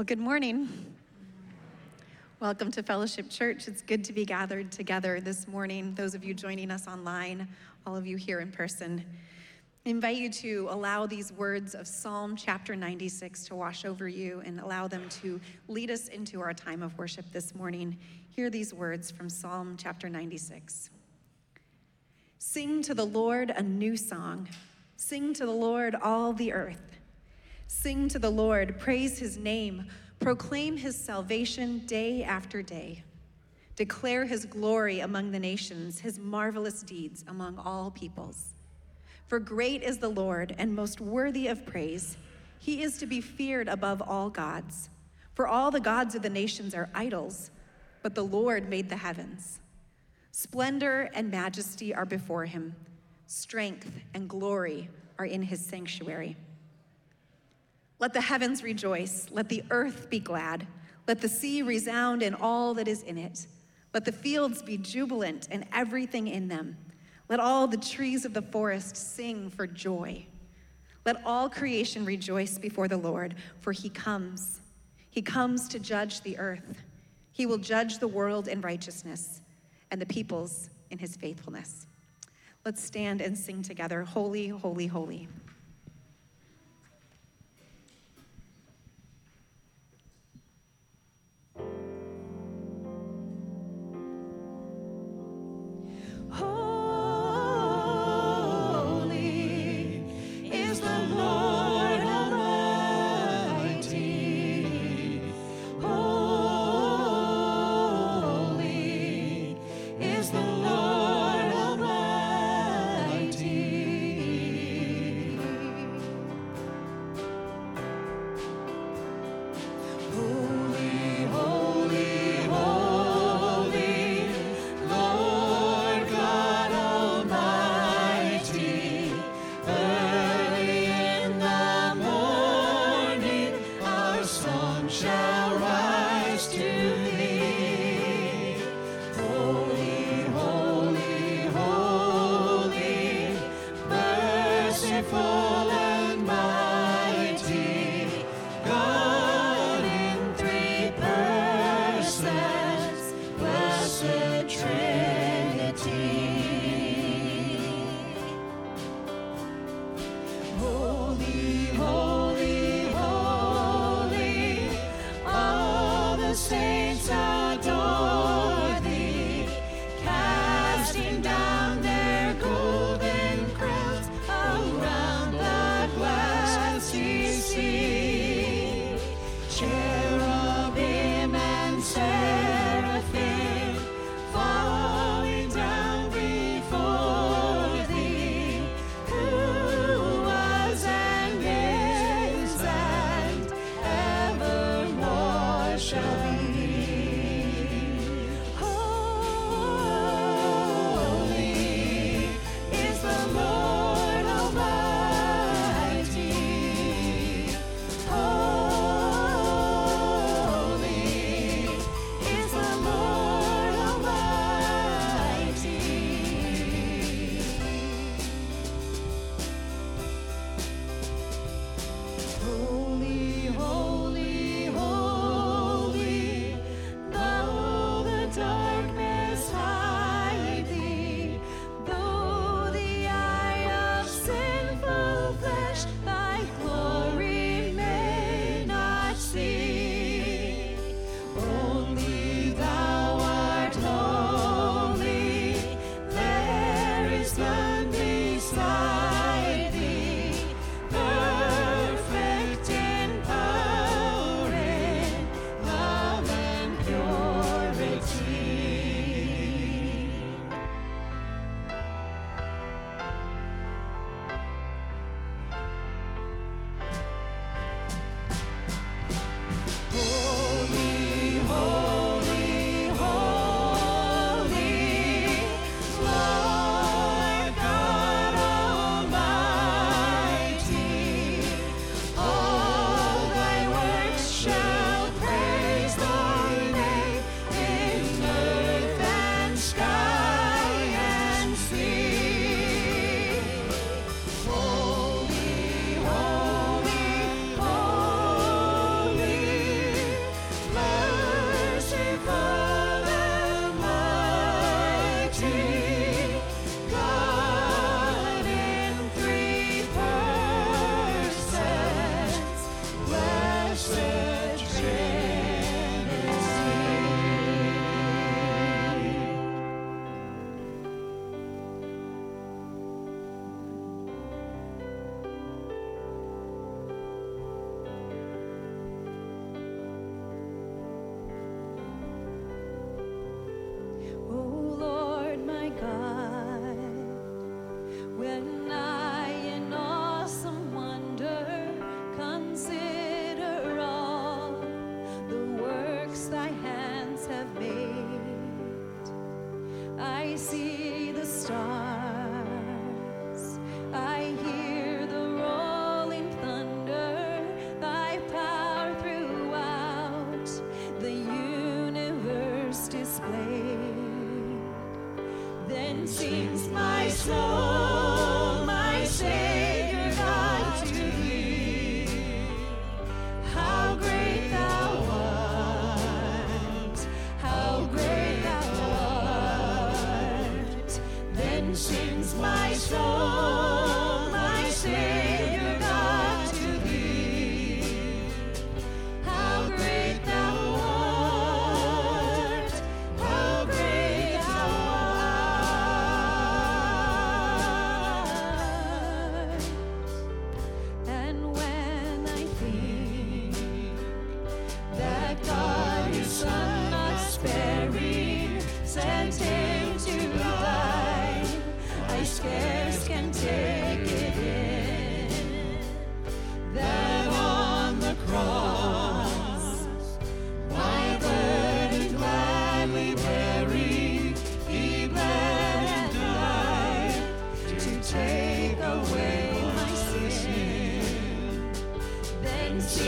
Well, good morning. Welcome to Fellowship Church. It's good to be gathered together this morning. Those of you joining us online, all of you here in person. I invite you to allow these words of Psalm chapter 96 to wash over you and allow them to lead us into our time of worship this morning. Hear these words from Psalm chapter 96. Sing to the Lord a new song. Sing to the Lord all the earth. Sing to the Lord, praise his name, proclaim his salvation day after day. Declare his glory among the nations, his marvelous deeds among all peoples. For great is the Lord and most worthy of praise. He is to be feared above all gods. For all the gods of the nations are idols, but the Lord made the heavens. Splendor and majesty are before him, strength and glory are in his sanctuary. Let the heavens rejoice, let the earth be glad, let the sea resound and all that is in it. Let the fields be jubilant and everything in them. Let all the trees of the forest sing for joy. Let all creation rejoice before the Lord, for he comes. He comes to judge the earth. He will judge the world in righteousness and the peoples in his faithfulness. Let's stand and sing together Holy, holy, holy. Oh.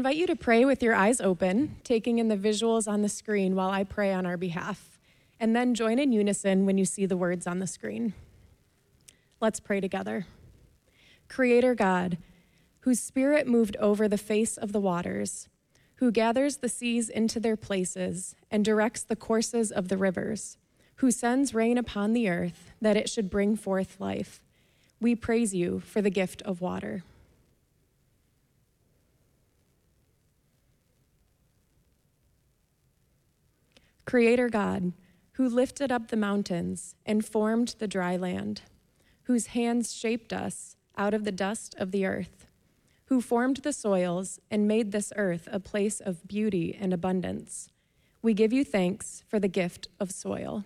invite you to pray with your eyes open, taking in the visuals on the screen while I pray on our behalf. And then join in unison when you see the words on the screen. Let's pray together. Creator God, whose spirit moved over the face of the waters, who gathers the seas into their places and directs the courses of the rivers, who sends rain upon the earth that it should bring forth life, we praise you for the gift of water. Creator God, who lifted up the mountains and formed the dry land, whose hands shaped us out of the dust of the earth, who formed the soils and made this earth a place of beauty and abundance, we give you thanks for the gift of soil.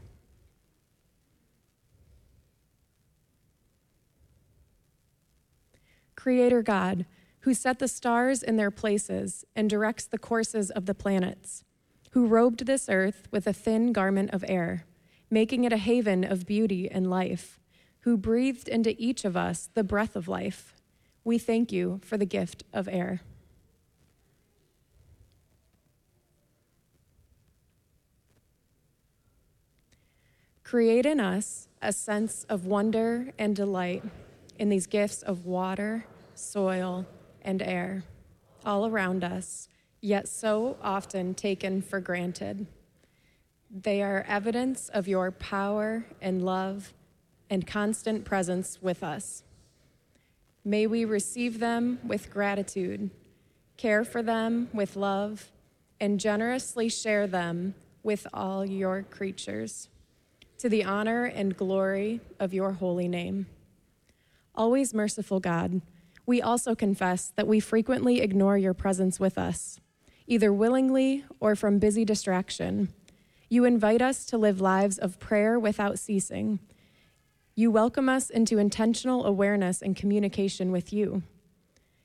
Creator God, who set the stars in their places and directs the courses of the planets who robed this earth with a thin garment of air, making it a haven of beauty and life, who breathed into each of us the breath of life. We thank you for the gift of air. Create in us a sense of wonder and delight in these gifts of water, soil, and air all around us, yet so often taken for granted. They are evidence of your power and love and constant presence with us. May we receive them with gratitude, care for them with love, and generously share them with all your creatures, to the honor and glory of your holy name. Always merciful God, we also confess that we frequently ignore your presence with us, either willingly or from busy distraction. You invite us to live lives of prayer without ceasing. You welcome us into intentional awareness and communication with you.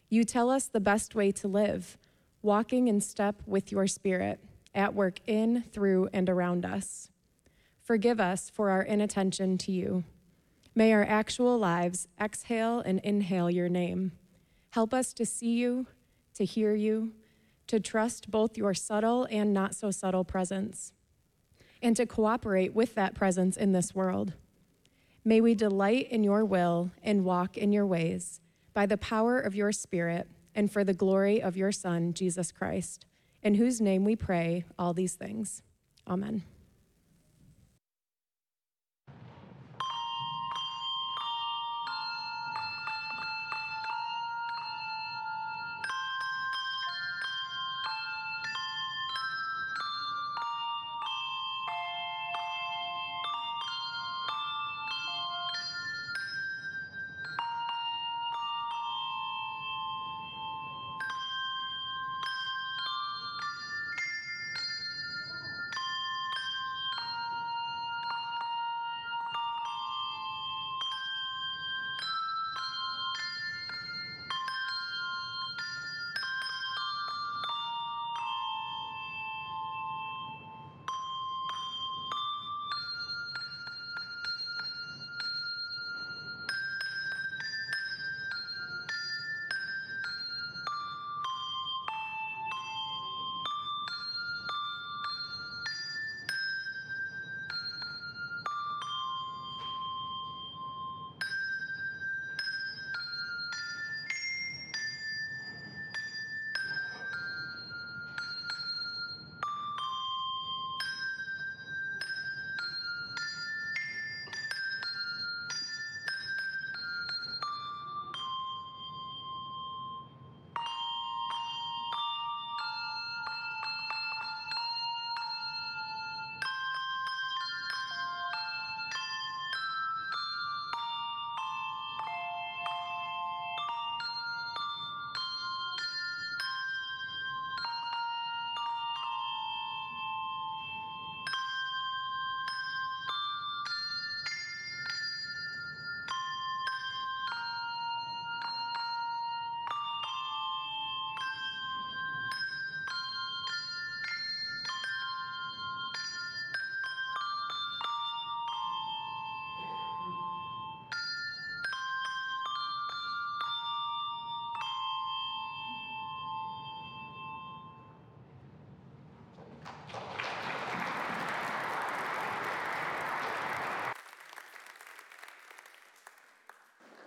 You tell us the best way to live, walking in step with your spirit, at work in, through, and around us. Forgive us for our inattention to you. May our actual lives exhale and inhale your name. Help us to see you, to hear you, to trust both your subtle and not so subtle presence, and to cooperate with that presence in this world. May we delight in your will and walk in your ways by the power of your Spirit and for the glory of your Son, Jesus Christ, in whose name we pray all these things. Amen.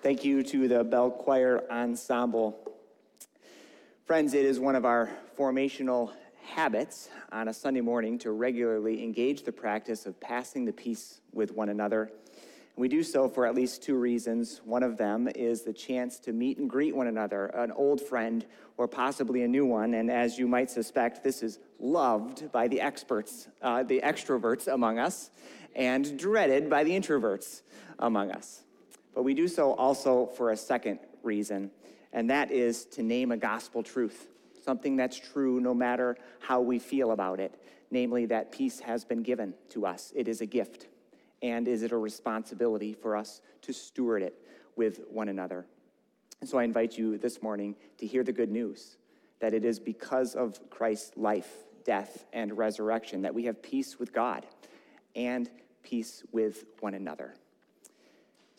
Thank you to the Bell Choir Ensemble. Friends, it is one of our formational habits on a Sunday morning to regularly engage the practice of passing the peace with one another. We do so for at least two reasons. One of them is the chance to meet and greet one another, an old friend or possibly a new one. And as you might suspect, this is loved by the experts, uh, the extroverts among us, and dreaded by the introverts among us. But we do so also for a second reason, and that is to name a gospel truth, something that's true no matter how we feel about it, namely that peace has been given to us. It is a gift, and is it a responsibility for us to steward it with one another? And so I invite you this morning to hear the good news that it is because of Christ's life, death, and resurrection that we have peace with God and peace with one another.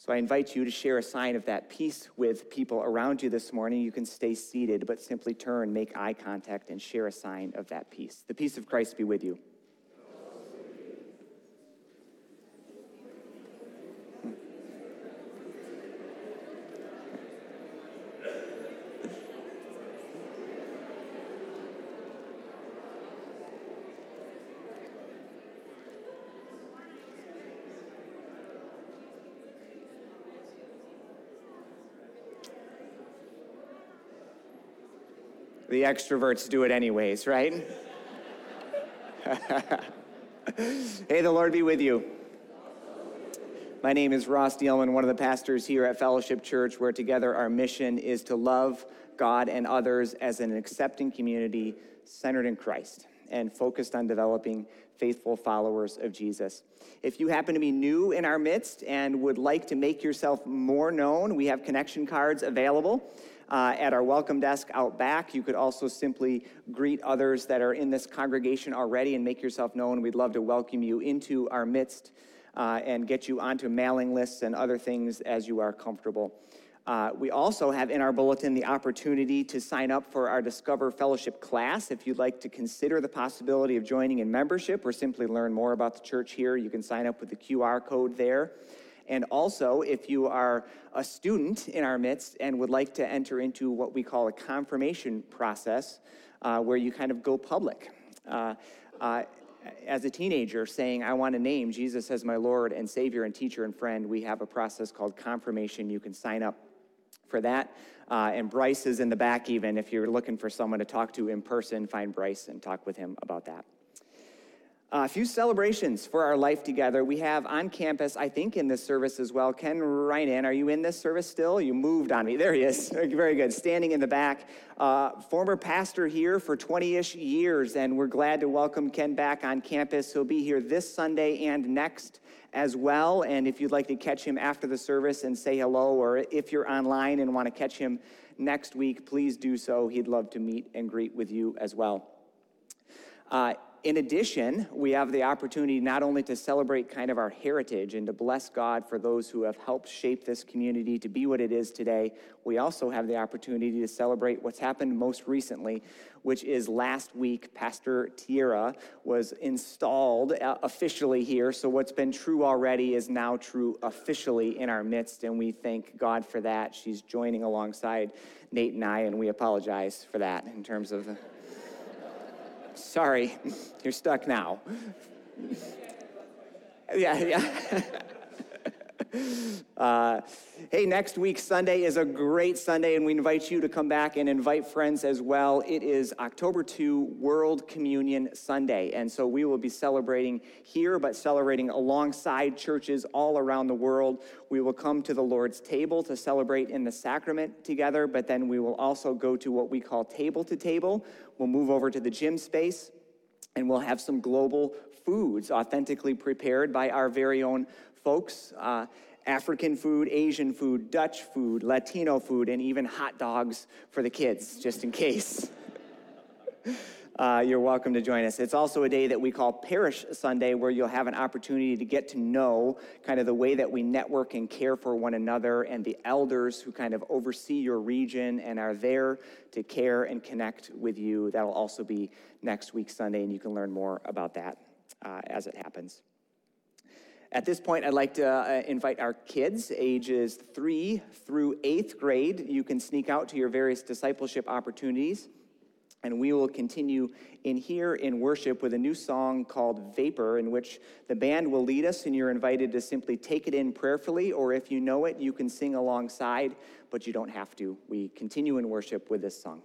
So I invite you to share a sign of that peace with people around you this morning. You can stay seated, but simply turn, make eye contact, and share a sign of that peace. The peace of Christ be with you. The extroverts do it anyways, right? hey, the Lord be with you. My name is Ross Dielman, one of the pastors here at Fellowship Church, where together our mission is to love God and others as an accepting community centered in Christ and focused on developing faithful followers of Jesus. If you happen to be new in our midst and would like to make yourself more known, we have connection cards available uh, at our welcome desk out back. You could also simply greet others that are in this congregation already and make yourself known. We'd love to welcome you into our midst uh, and get you onto mailing lists and other things as you are comfortable. Uh, we also have in our bulletin the opportunity to sign up for our Discover Fellowship class. If you'd like to consider the possibility of joining in membership or simply learn more about the church here, you can sign up with the QR code there. And also, if you are a student in our midst and would like to enter into what we call a confirmation process, uh, where you kind of go public. Uh, uh, as a teenager saying, I want to name Jesus as my Lord and Savior and teacher and friend, we have a process called confirmation. You can sign up for that. Uh, and Bryce is in the back, even if you're looking for someone to talk to in person, find Bryce and talk with him about that. A few celebrations for our life together. We have on campus, I think in this service as well, Ken Rynan. Are you in this service still? You moved on me. There he is. Very good. Standing in the back. Uh, former pastor here for 20 ish years, and we're glad to welcome Ken back on campus. He'll be here this Sunday and next as well. And if you'd like to catch him after the service and say hello, or if you're online and want to catch him next week, please do so. He'd love to meet and greet with you as well. Uh, in addition, we have the opportunity not only to celebrate kind of our heritage and to bless God for those who have helped shape this community to be what it is today, we also have the opportunity to celebrate what's happened most recently, which is last week, Pastor Tierra was installed uh, officially here. So what's been true already is now true officially in our midst, and we thank God for that. She's joining alongside Nate and I, and we apologize for that in terms of. Sorry, you're stuck now. yeah, yeah. Uh, hey, next week, Sunday, is a great Sunday, and we invite you to come back and invite friends as well. It is October 2, World Communion Sunday, and so we will be celebrating here, but celebrating alongside churches all around the world. We will come to the Lord's table to celebrate in the sacrament together, but then we will also go to what we call table to table. We'll move over to the gym space, and we'll have some global foods authentically prepared by our very own folks. Uh, African food, Asian food, Dutch food, Latino food, and even hot dogs for the kids, just in case. Uh, you're welcome to join us. It's also a day that we call Parish Sunday, where you'll have an opportunity to get to know kind of the way that we network and care for one another and the elders who kind of oversee your region and are there to care and connect with you. That'll also be next week, Sunday, and you can learn more about that uh, as it happens. At this point, I'd like to uh, invite our kids, ages three through eighth grade. You can sneak out to your various discipleship opportunities. And we will continue in here in worship with a new song called Vapor, in which the band will lead us, and you're invited to simply take it in prayerfully, or if you know it, you can sing alongside, but you don't have to. We continue in worship with this song.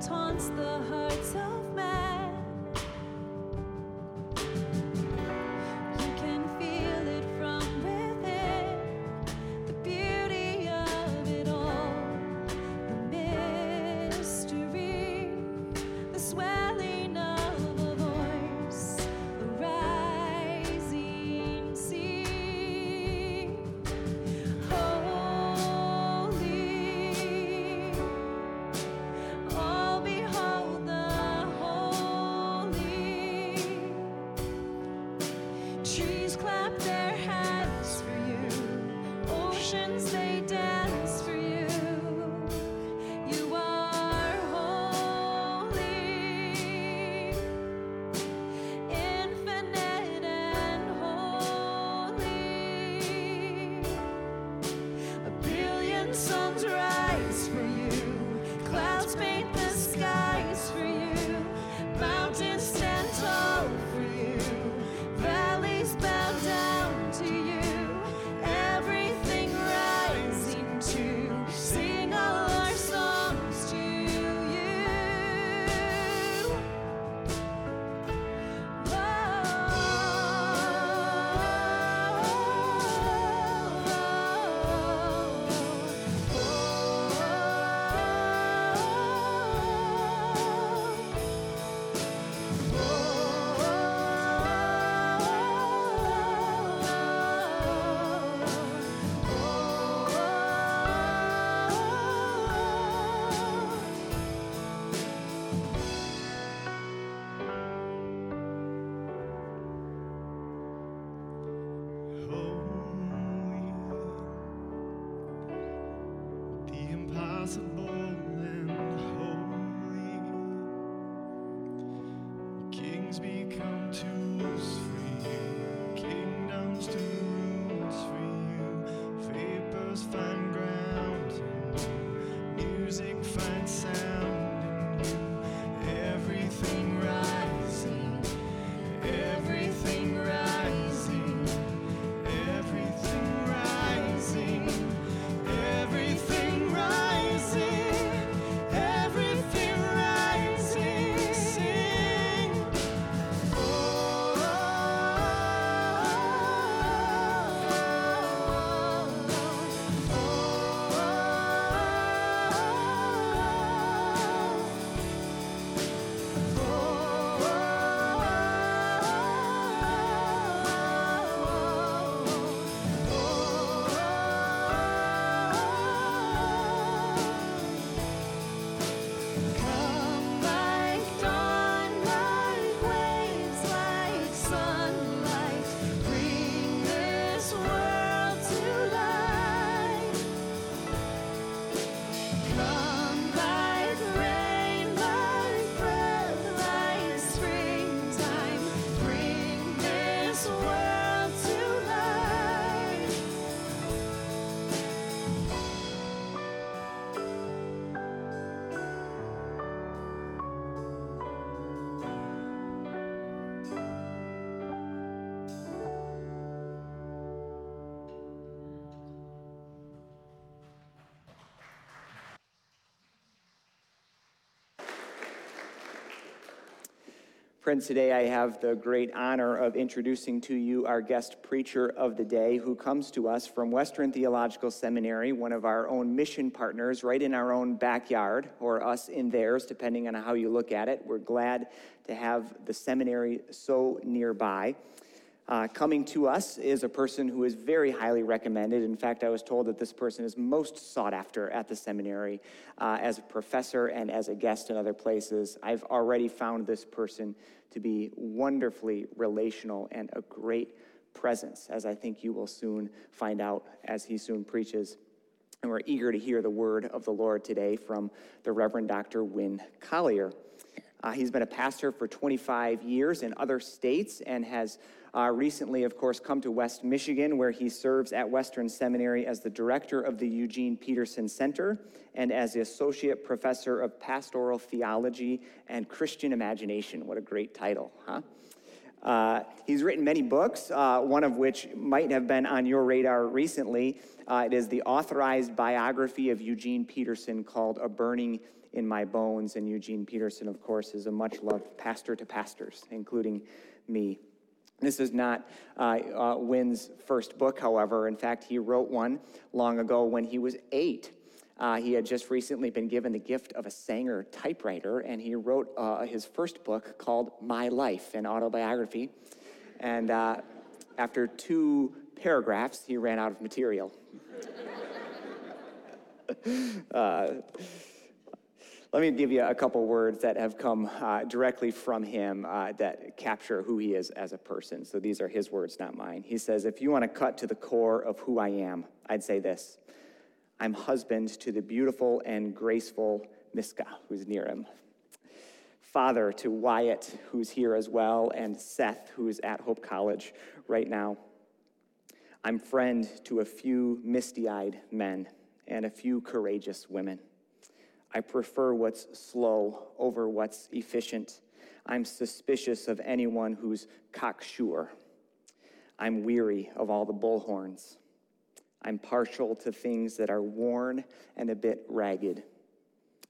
taunts the hearts of Friends, today I have the great honor of introducing to you our guest preacher of the day who comes to us from Western Theological Seminary, one of our own mission partners, right in our own backyard, or us in theirs, depending on how you look at it. We're glad to have the seminary so nearby. Uh, coming to us is a person who is very highly recommended. In fact, I was told that this person is most sought after at the seminary uh, as a professor and as a guest in other places. I've already found this person to be wonderfully relational and a great presence, as I think you will soon find out as he soon preaches. And we're eager to hear the word of the Lord today from the Reverend Dr. Winn Collier. Uh, he's been a pastor for 25 years in other states and has uh, recently, of course, come to West Michigan, where he serves at Western Seminary as the director of the Eugene Peterson Center and as the associate professor of pastoral theology and Christian imagination. What a great title, huh? Uh, he's written many books, uh, one of which might have been on your radar recently. Uh, it is the authorized biography of Eugene Peterson called A Burning in My Bones. And Eugene Peterson, of course, is a much loved pastor to pastors, including me. This is not uh, uh, first book, however. In fact, he wrote one long ago when he was eight. Uh, he had just recently been given the gift of a Sanger typewriter, and he wrote uh, his first book called My Life, an autobiography. And uh, after two paragraphs, he ran out of material. Let me give you a couple words that have come uh, directly from him uh, that capture who he is as a person. So these are his words, not mine. He says, If you want to cut to the core of who I am, I'd say this I'm husband to the beautiful and graceful Miska, who's near him. Father to Wyatt, who's here as well, and Seth, who's at Hope College right now. I'm friend to a few misty eyed men and a few courageous women. I prefer what's slow over what's efficient. I'm suspicious of anyone who's cocksure. I'm weary of all the bullhorns. I'm partial to things that are worn and a bit ragged.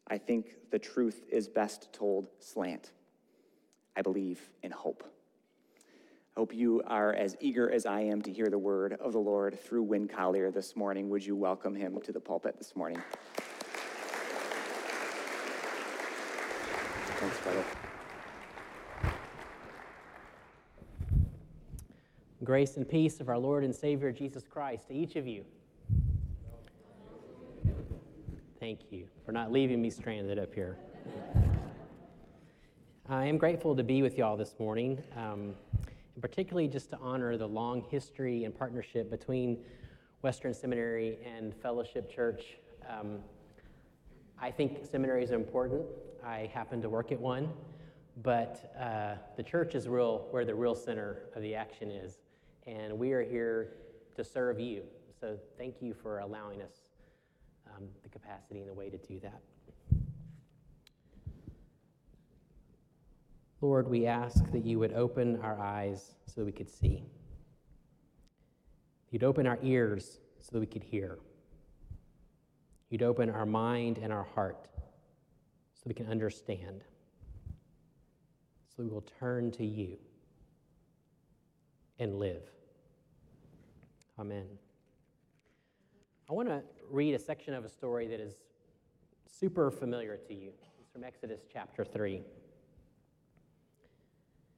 I think the truth is best told slant. I believe in hope. I hope you are as eager as I am to hear the word of the Lord through Winn Collier this morning. Would you welcome him to the pulpit this morning? Thanks. Grace and peace of our Lord and Savior Jesus Christ to each of you. Thank you for not leaving me stranded up here. I am grateful to be with y'all this morning, um, and particularly just to honor the long history and partnership between Western Seminary and Fellowship Church. Um, I think seminaries are important. I happen to work at one, but uh, the church is real where the real center of the action is, and we are here to serve you. So thank you for allowing us um, the capacity and the way to do that. Lord, we ask that you would open our eyes so that we could see. You'd open our ears so that we could hear. You'd open our mind and our heart so we can understand. So we will turn to you and live. Amen. I want to read a section of a story that is super familiar to you. It's from Exodus chapter 3.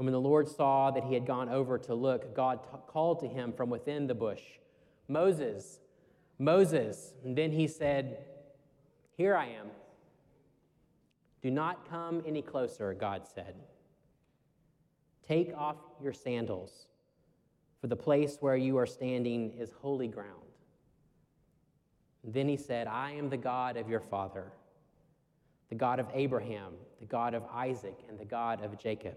And when the Lord saw that he had gone over to look, God t- called to him from within the bush, Moses, Moses. And then he said, Here I am. Do not come any closer, God said. Take off your sandals, for the place where you are standing is holy ground. And then he said, I am the God of your father, the God of Abraham, the God of Isaac, and the God of Jacob.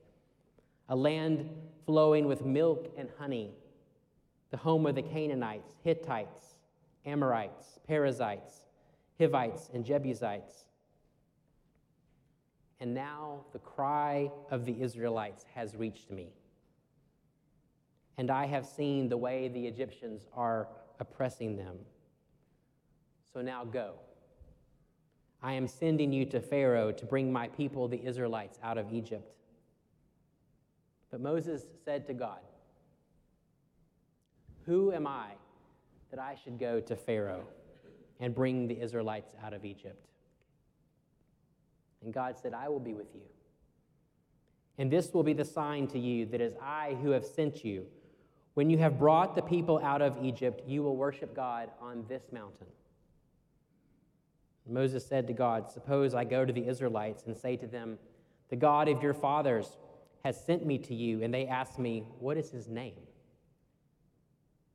a land flowing with milk and honey, the home of the Canaanites, Hittites, Amorites, Perizzites, Hivites, and Jebusites. And now the cry of the Israelites has reached me. And I have seen the way the Egyptians are oppressing them. So now go. I am sending you to Pharaoh to bring my people, the Israelites, out of Egypt. But Moses said to God, Who am I that I should go to Pharaoh and bring the Israelites out of Egypt? And God said, I will be with you. And this will be the sign to you that it is I who have sent you. When you have brought the people out of Egypt, you will worship God on this mountain. Moses said to God, Suppose I go to the Israelites and say to them, The God of your fathers has sent me to you, and they ask me, What is his name?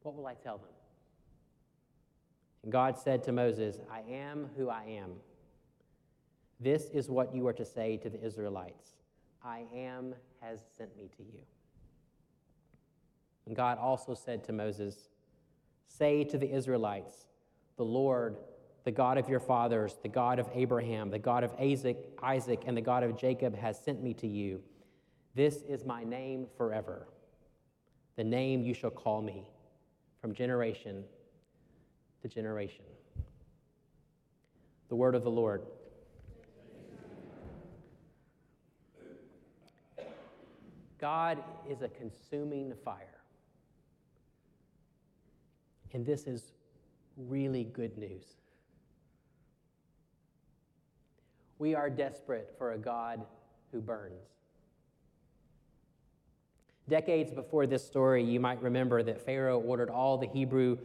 What will I tell them? And God said to Moses, I am who I am. This is what you are to say to the Israelites I am has sent me to you. And God also said to Moses, Say to the Israelites, The Lord, the God of your fathers, the God of Abraham, the God of Isaac, Isaac, and the God of Jacob has sent me to you. This is my name forever, the name you shall call me from generation to generation. The word of the Lord. God is a consuming fire. And this is really good news. We are desperate for a God who burns. Decades before this story, you might remember that Pharaoh ordered all the Hebrew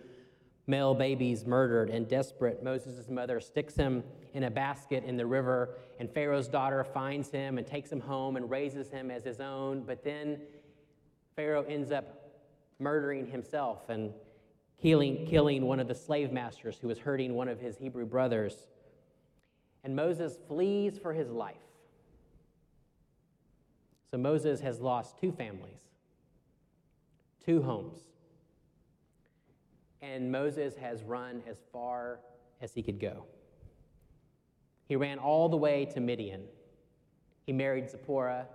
male babies murdered, and desperate, Moses' mother sticks him in a basket in the river, and Pharaoh's daughter finds him and takes him home and raises him as his own. But then Pharaoh ends up murdering himself and killing, killing one of the slave masters who was hurting one of his Hebrew brothers. And Moses flees for his life. So Moses has lost two families, two homes. And Moses has run as far as he could go. He ran all the way to Midian. He married Zipporah,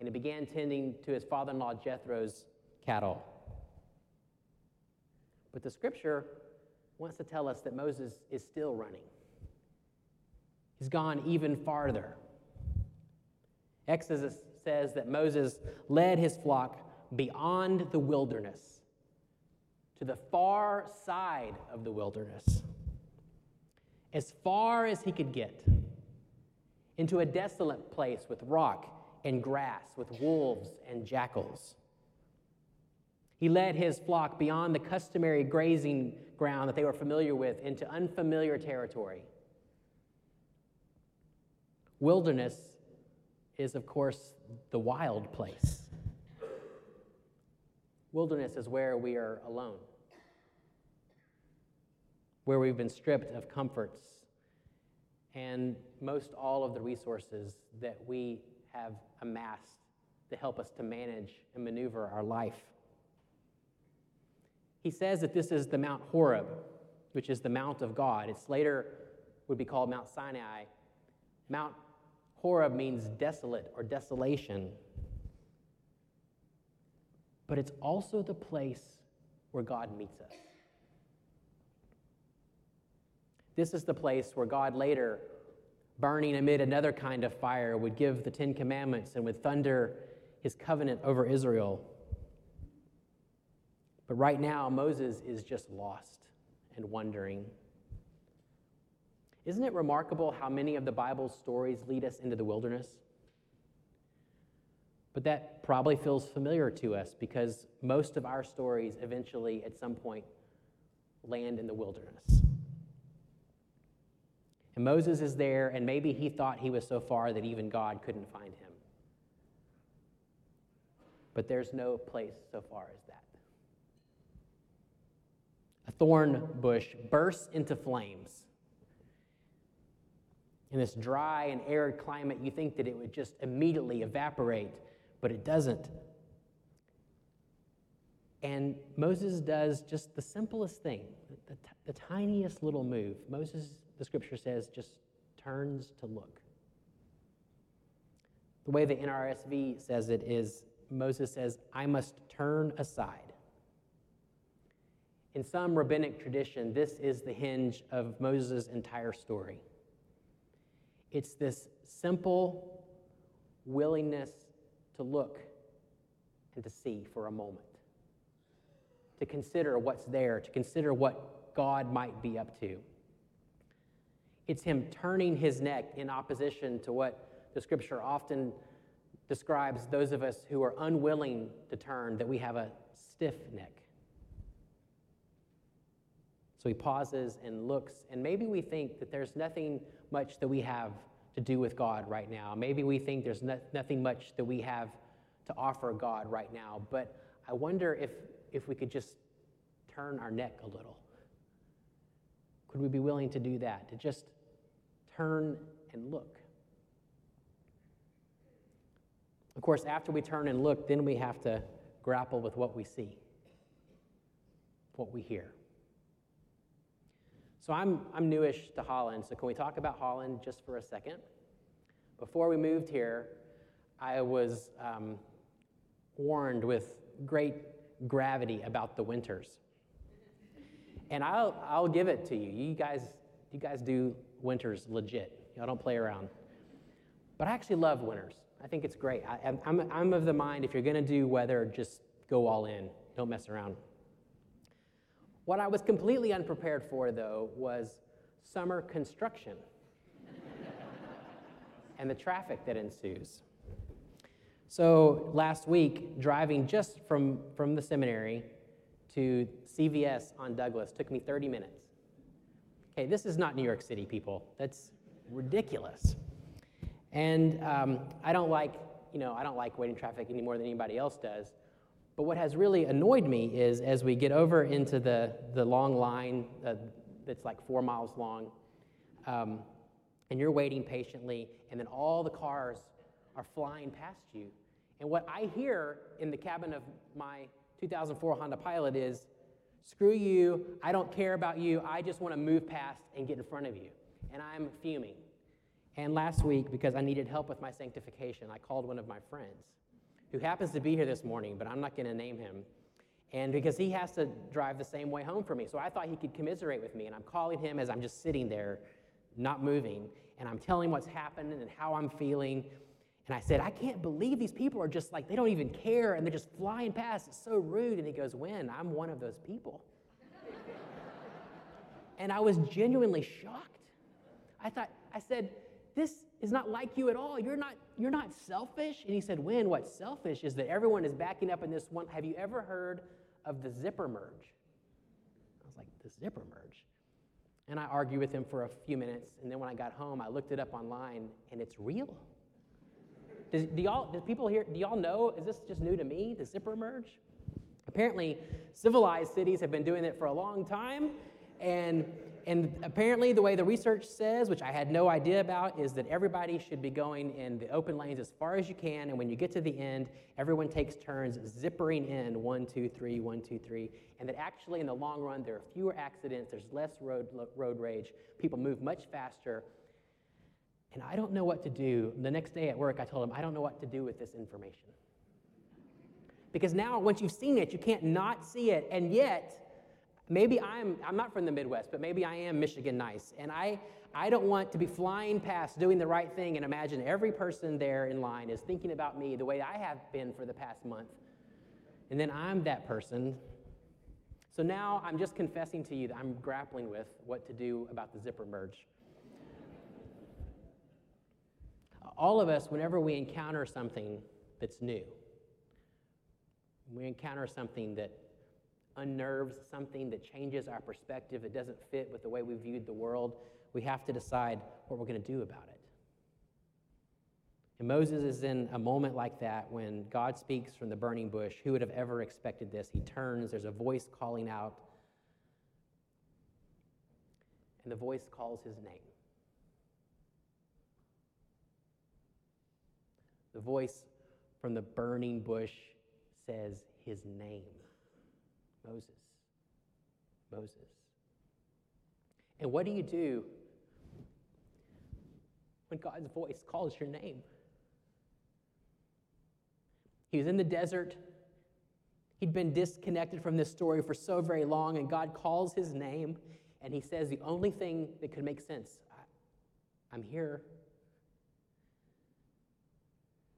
and he began tending to his father in law Jethro's cattle. But the scripture wants to tell us that Moses is still running. He's gone even farther. Exodus says that Moses led his flock beyond the wilderness to the far side of the wilderness, as far as he could get, into a desolate place with rock and grass, with wolves and jackals. He led his flock beyond the customary grazing ground that they were familiar with into unfamiliar territory. Wilderness is, of course, the wild place. Wilderness is where we are alone, where we've been stripped of comforts and most all of the resources that we have amassed to help us to manage and maneuver our life. He says that this is the Mount Horeb, which is the Mount of God. It's later would be called Mount Sinai. Mount Horeb means desolate or desolation. But it's also the place where God meets us. This is the place where God later, burning amid another kind of fire, would give the Ten Commandments and would thunder his covenant over Israel. But right now, Moses is just lost and wondering. Isn't it remarkable how many of the Bible's stories lead us into the wilderness? But that probably feels familiar to us because most of our stories eventually, at some point, land in the wilderness. And Moses is there, and maybe he thought he was so far that even God couldn't find him. but there's no place so far as that. A thorn bush bursts into flames. In this dry and arid climate, you think that it would just immediately evaporate, but it doesn't. And Moses does just the simplest thing, the, the, the tiniest little move. Moses, the scripture says, just turns to look. The way the NRSV says it is Moses says, I must turn aside. In some rabbinic tradition, this is the hinge of Moses' entire story. It's this simple willingness to look and to see for a moment, to consider what's there, to consider what God might be up to. It's him turning his neck in opposition to what the scripture often describes those of us who are unwilling to turn, that we have a stiff neck. So he pauses and looks, and maybe we think that there's nothing much that we have to do with God right now. Maybe we think there's no, nothing much that we have to offer God right now. But I wonder if, if we could just turn our neck a little. Could we be willing to do that? To just turn and look? Of course, after we turn and look, then we have to grapple with what we see, what we hear. So I'm, I'm newish to Holland, so can we talk about Holland just for a second? Before we moved here, I was um, warned with great gravity about the winters. And I'll, I'll give it to you. You guys, you guys do winters legit. Y'all don't play around. But I actually love winters. I think it's great. I, I'm, I'm of the mind if you're going to do weather, just go all in. Don't mess around. What I was completely unprepared for, though, was summer construction and the traffic that ensues. So last week, driving just from, from the seminary to CVS on Douglas took me 30 minutes. Okay, this is not New York City, people. That's ridiculous. And um, I don't like, you know, I don't like waiting traffic any more than anybody else does. But what has really annoyed me is as we get over into the, the long line uh, that's like four miles long, um, and you're waiting patiently, and then all the cars are flying past you. And what I hear in the cabin of my 2004 Honda Pilot is, screw you, I don't care about you, I just want to move past and get in front of you. And I'm fuming. And last week, because I needed help with my sanctification, I called one of my friends who happens to be here this morning, but I'm not going to name him. And because he has to drive the same way home for me. So I thought he could commiserate with me. And I'm calling him as I'm just sitting there, not moving. And I'm telling what's happening and how I'm feeling. And I said, I can't believe these people are just like, they don't even care and they're just flying past. It's so rude. And he goes, When? I'm one of those people. and I was genuinely shocked. I thought, I said, This is not like you at all. You're not, you're not selfish. And he said, When? What's selfish is that everyone is backing up in this one. Have you ever heard of the zipper merge? I was like, The zipper merge? And I argued with him for a few minutes. And then when I got home, I looked it up online and it's real. Does, do y'all, do people here, do y'all know, is this just new to me, the zipper merge? Apparently, civilized cities have been doing it for a long time. And, and apparently, the way the research says, which I had no idea about, is that everybody should be going in the open lanes as far as you can. And when you get to the end, everyone takes turns zippering in one, two, three, one, two, three. And that actually, in the long run, there are fewer accidents, there's less road, road rage, people move much faster. And I don't know what to do. The next day at work, I told him, I don't know what to do with this information. Because now, once you've seen it, you can't not see it. And yet, maybe I'm, I'm not from the Midwest, but maybe I am Michigan nice. And I, I don't want to be flying past doing the right thing and imagine every person there in line is thinking about me the way I have been for the past month. And then I'm that person. So now I'm just confessing to you that I'm grappling with what to do about the zipper merge. All of us, whenever we encounter something that's new, we encounter something that unnerves, something that changes our perspective, it doesn't fit with the way we viewed the world, we have to decide what we're going to do about it. And Moses is in a moment like that when God speaks from the burning bush. Who would have ever expected this? He turns, there's a voice calling out, and the voice calls his name. The voice from the burning bush says his name Moses. Moses. And what do you do when God's voice calls your name? He was in the desert. He'd been disconnected from this story for so very long, and God calls his name, and he says the only thing that could make sense I, I'm here.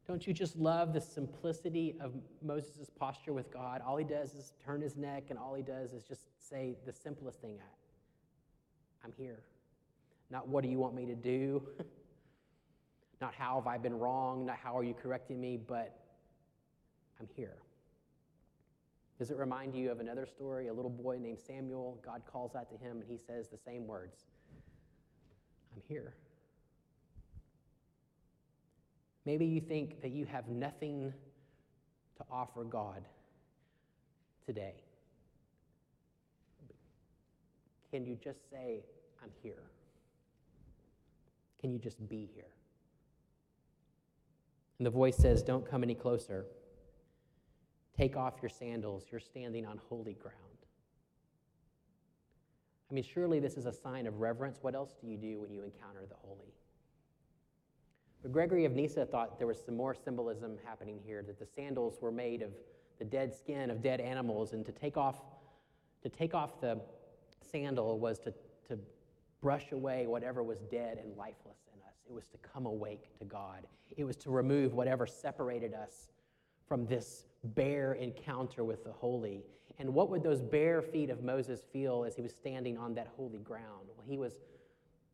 Don't you just love the simplicity of Moses' posture with God? All he does is turn his neck, and all he does is just say the simplest thing I'm here. Not what do you want me to do? Not how have I been wrong? Not how are you correcting me? But I'm here. Does it remind you of another story? A little boy named Samuel, God calls out to him and he says the same words I'm here. Maybe you think that you have nothing to offer God today. Can you just say, I'm here? Can you just be here? And the voice says, Don't come any closer. Take off your sandals. You're standing on holy ground. I mean, surely this is a sign of reverence. What else do you do when you encounter the holy? But Gregory of Nyssa thought there was some more symbolism happening here, that the sandals were made of the dead skin of dead animals, and to take off, to take off the sandal was to, to brush away whatever was dead and lifeless in us. It was to come awake to God. It was to remove whatever separated us from this bare encounter with the holy. And what would those bare feet of Moses feel as he was standing on that holy ground? Well, he was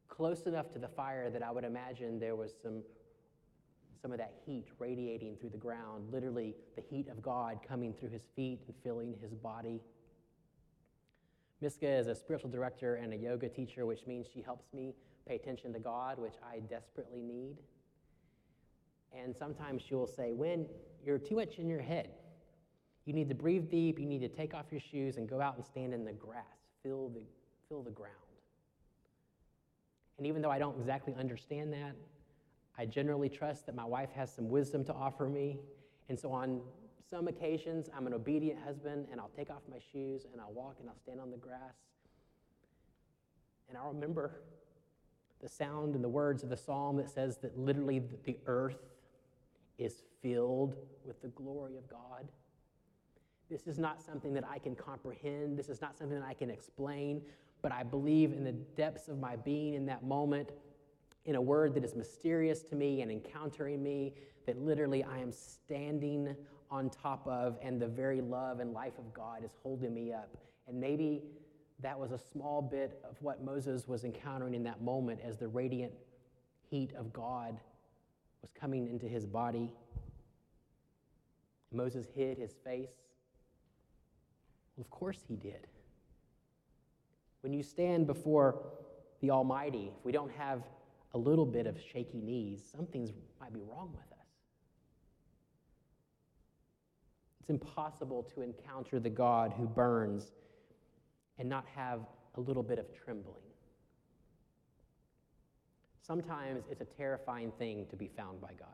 close enough to the fire that I would imagine there was some, some of that heat radiating through the ground, literally the heat of God coming through his feet and filling his body. Miska is a spiritual director and a yoga teacher, which means she helps me pay attention to God, which I desperately need. And sometimes she will say, When you're too much in your head, you need to breathe deep, you need to take off your shoes and go out and stand in the grass, fill the, fill the ground. And even though I don't exactly understand that, I generally trust that my wife has some wisdom to offer me. And so on some occasions, I'm an obedient husband and I'll take off my shoes and I'll walk and I'll stand on the grass. And I'll remember the sound and the words of the psalm that says that literally the earth is filled with the glory of God. This is not something that I can comprehend. This is not something that I can explain, but I believe in the depths of my being in that moment, in a word that is mysterious to me and encountering me, that literally I am standing on top of, and the very love and life of God is holding me up. And maybe that was a small bit of what Moses was encountering in that moment as the radiant heat of God was coming into his body. Moses hid his face. Well, of course he did. When you stand before the Almighty, if we don't have a little bit of shaky knees, something's might be wrong with us. It's impossible to encounter the God who burns and not have a little bit of trembling. Sometimes it's a terrifying thing to be found by God.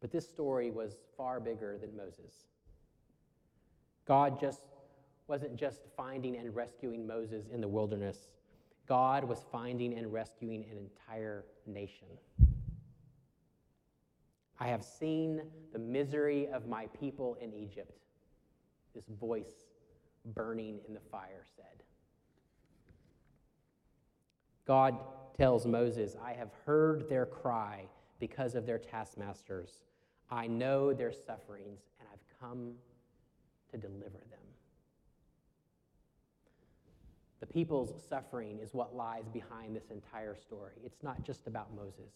But this story was far bigger than Moses. God just wasn't just finding and rescuing Moses in the wilderness. God was finding and rescuing an entire nation. I have seen the misery of my people in Egypt, this voice burning in the fire said. God tells Moses, I have heard their cry because of their taskmasters. I know their sufferings, and I've come to deliver them. The people's suffering is what lies behind this entire story. It's not just about Moses.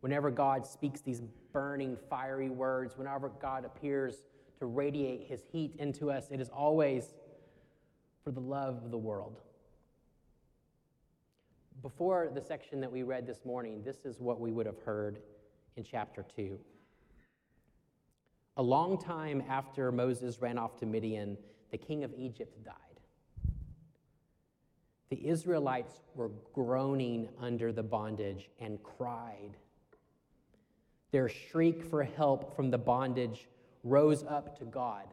Whenever God speaks these burning, fiery words, whenever God appears to radiate his heat into us, it is always for the love of the world. Before the section that we read this morning, this is what we would have heard in chapter 2. A long time after Moses ran off to Midian, the king of Egypt died. The Israelites were groaning under the bondage and cried. Their shriek for help from the bondage rose up to God.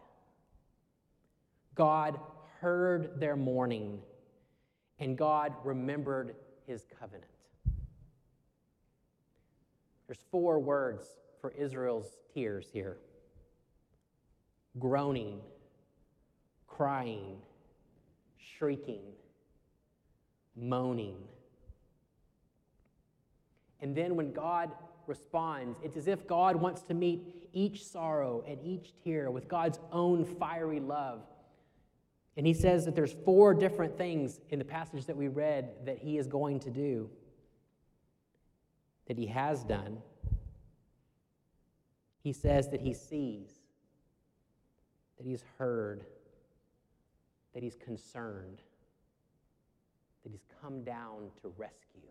God heard their mourning, and God remembered his covenant. There's four words for Israel's tears here groaning, crying, shrieking, moaning. And then when God responds, it's as if God wants to meet each sorrow and each tear with God's own fiery love. And he says that there's four different things in the passage that we read that he is going to do, that he has done. He says that he sees, that he's heard, that he's concerned, that he's come down to rescue.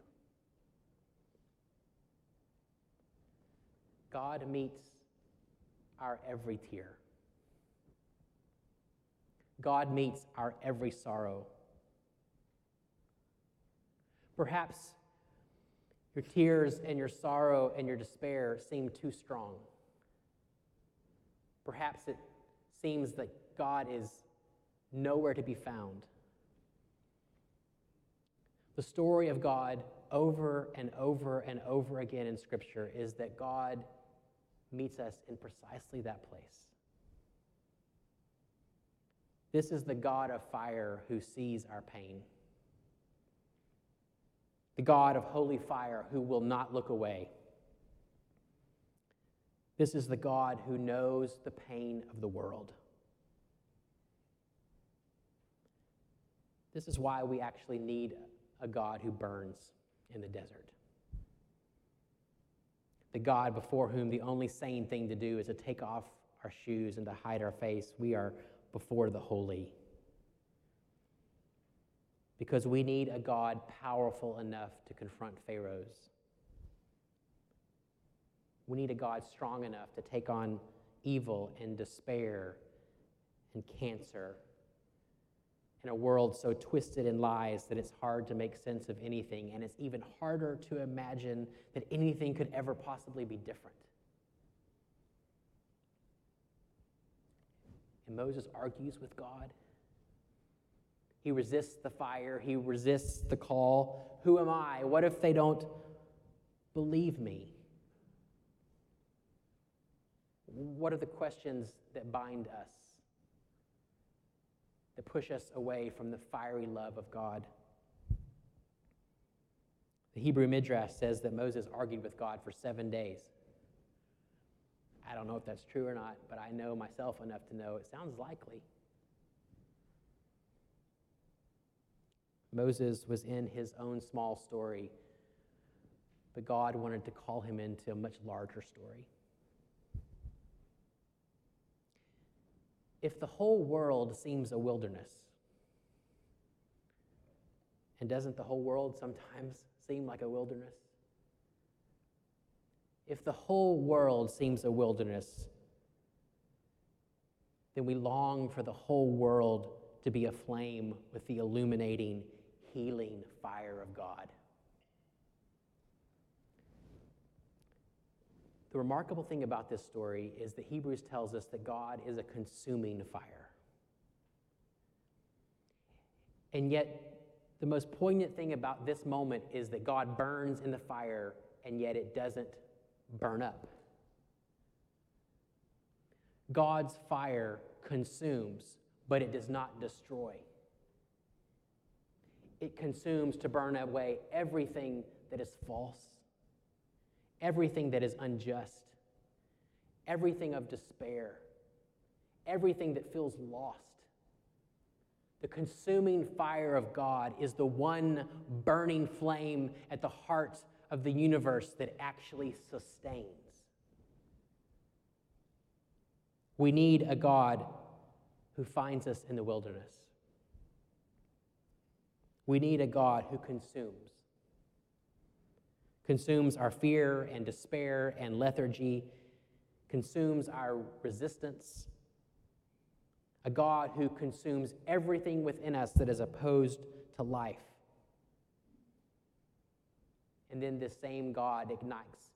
God meets our every tear. God meets our every sorrow. Perhaps your tears and your sorrow and your despair seem too strong. Perhaps it seems that God is nowhere to be found. The story of God over and over and over again in Scripture is that God meets us in precisely that place. This is the God of fire who sees our pain. The God of holy fire who will not look away. This is the God who knows the pain of the world. This is why we actually need a God who burns in the desert. The God before whom the only sane thing to do is to take off our shoes and to hide our face. We are before the holy. Because we need a God powerful enough to confront Pharaohs. We need a God strong enough to take on evil and despair and cancer in a world so twisted in lies that it's hard to make sense of anything, and it's even harder to imagine that anything could ever possibly be different. And Moses argues with God. He resists the fire, he resists the call. Who am I? What if they don't believe me? What are the questions that bind us, that push us away from the fiery love of God? The Hebrew Midrash says that Moses argued with God for seven days. I don't know if that's true or not, but I know myself enough to know it sounds likely. Moses was in his own small story, but God wanted to call him into a much larger story. If the whole world seems a wilderness, and doesn't the whole world sometimes seem like a wilderness? If the whole world seems a wilderness, then we long for the whole world to be aflame with the illuminating, healing fire of God. The remarkable thing about this story is that Hebrews tells us that God is a consuming fire. And yet, the most poignant thing about this moment is that God burns in the fire, and yet it doesn't burn up. God's fire consumes, but it does not destroy. It consumes to burn away everything that is false, everything that is unjust, everything of despair, everything that feels lost. The consuming fire of God is the one burning flame at the heart of the universe that actually sustains. We need a God who finds us in the wilderness. We need a God who consumes. Consumes our fear and despair and lethargy, consumes our resistance. A God who consumes everything within us that is opposed to life. And then this same God ignites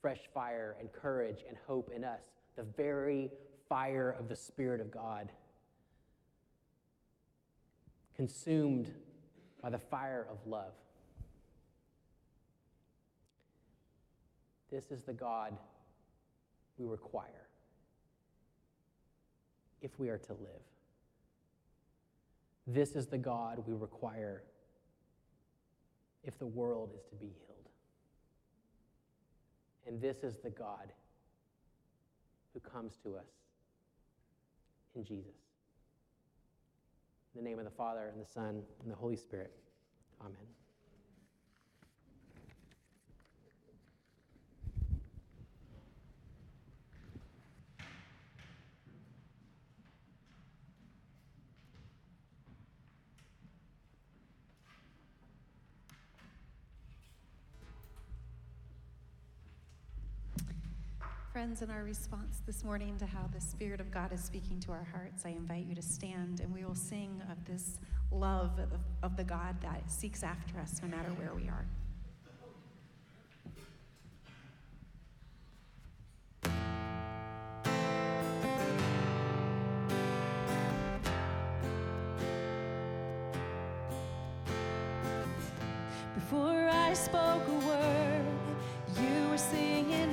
fresh fire and courage and hope in us, the very fire of the Spirit of God, consumed by the fire of love. This is the God we require if we are to live. This is the God we require if the world is to be healed. And this is the God who comes to us in Jesus. In the name of the Father, and the Son, and the Holy Spirit. Amen. Friends, in our response this morning to how the Spirit of God is speaking to our hearts, I invite you to stand and we will sing of this love of, of the God that seeks after us no matter where we are. Before I spoke a word, you were singing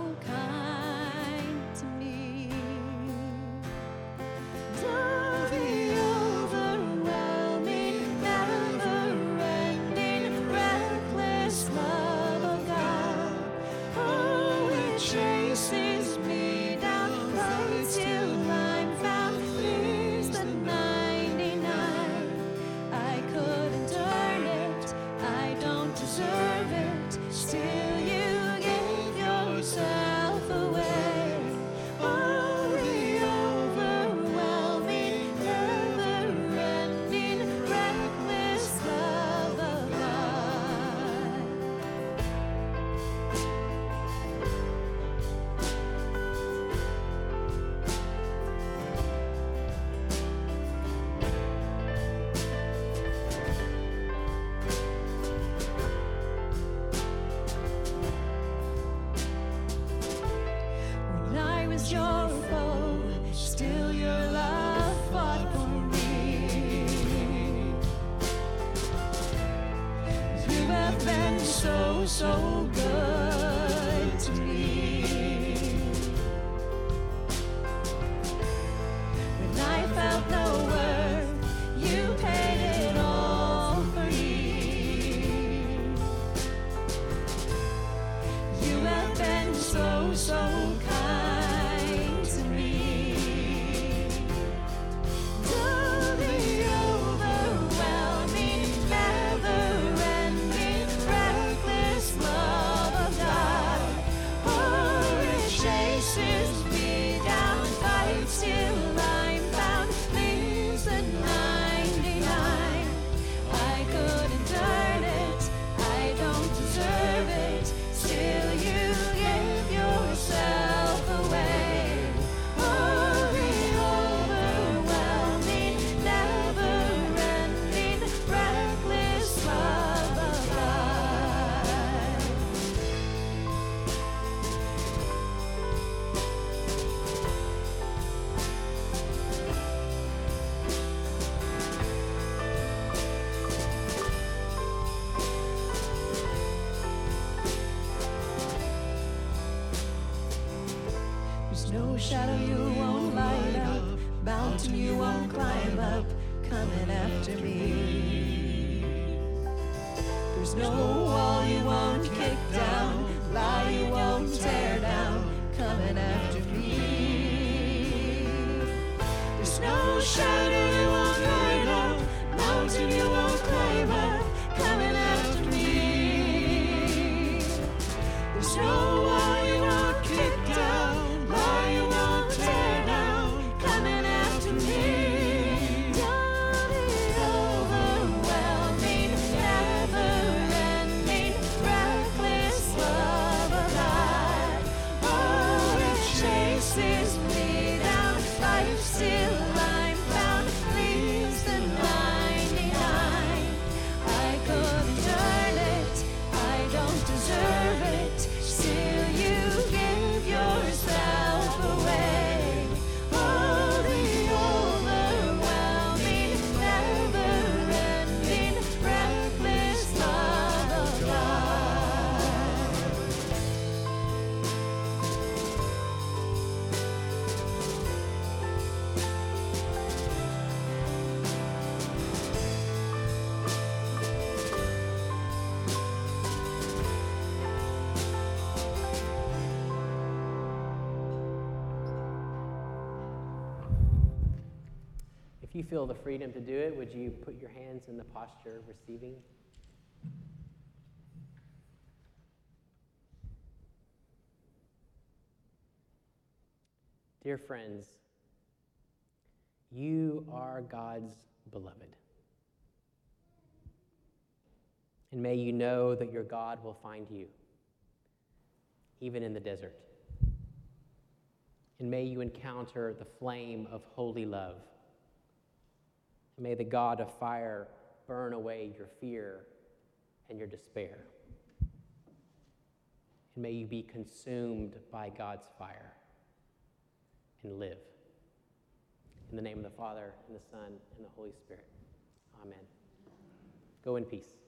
feel the freedom to do it, would you put your hands in the posture of receiving? Dear friends, you are God's beloved. And may you know that your God will find you, even in the desert. And may you encounter the flame of holy love. May the God of fire burn away your fear and your despair. And may you be consumed by God's fire and live. In the name of the Father, and the Son, and the Holy Spirit. Amen. Go in peace.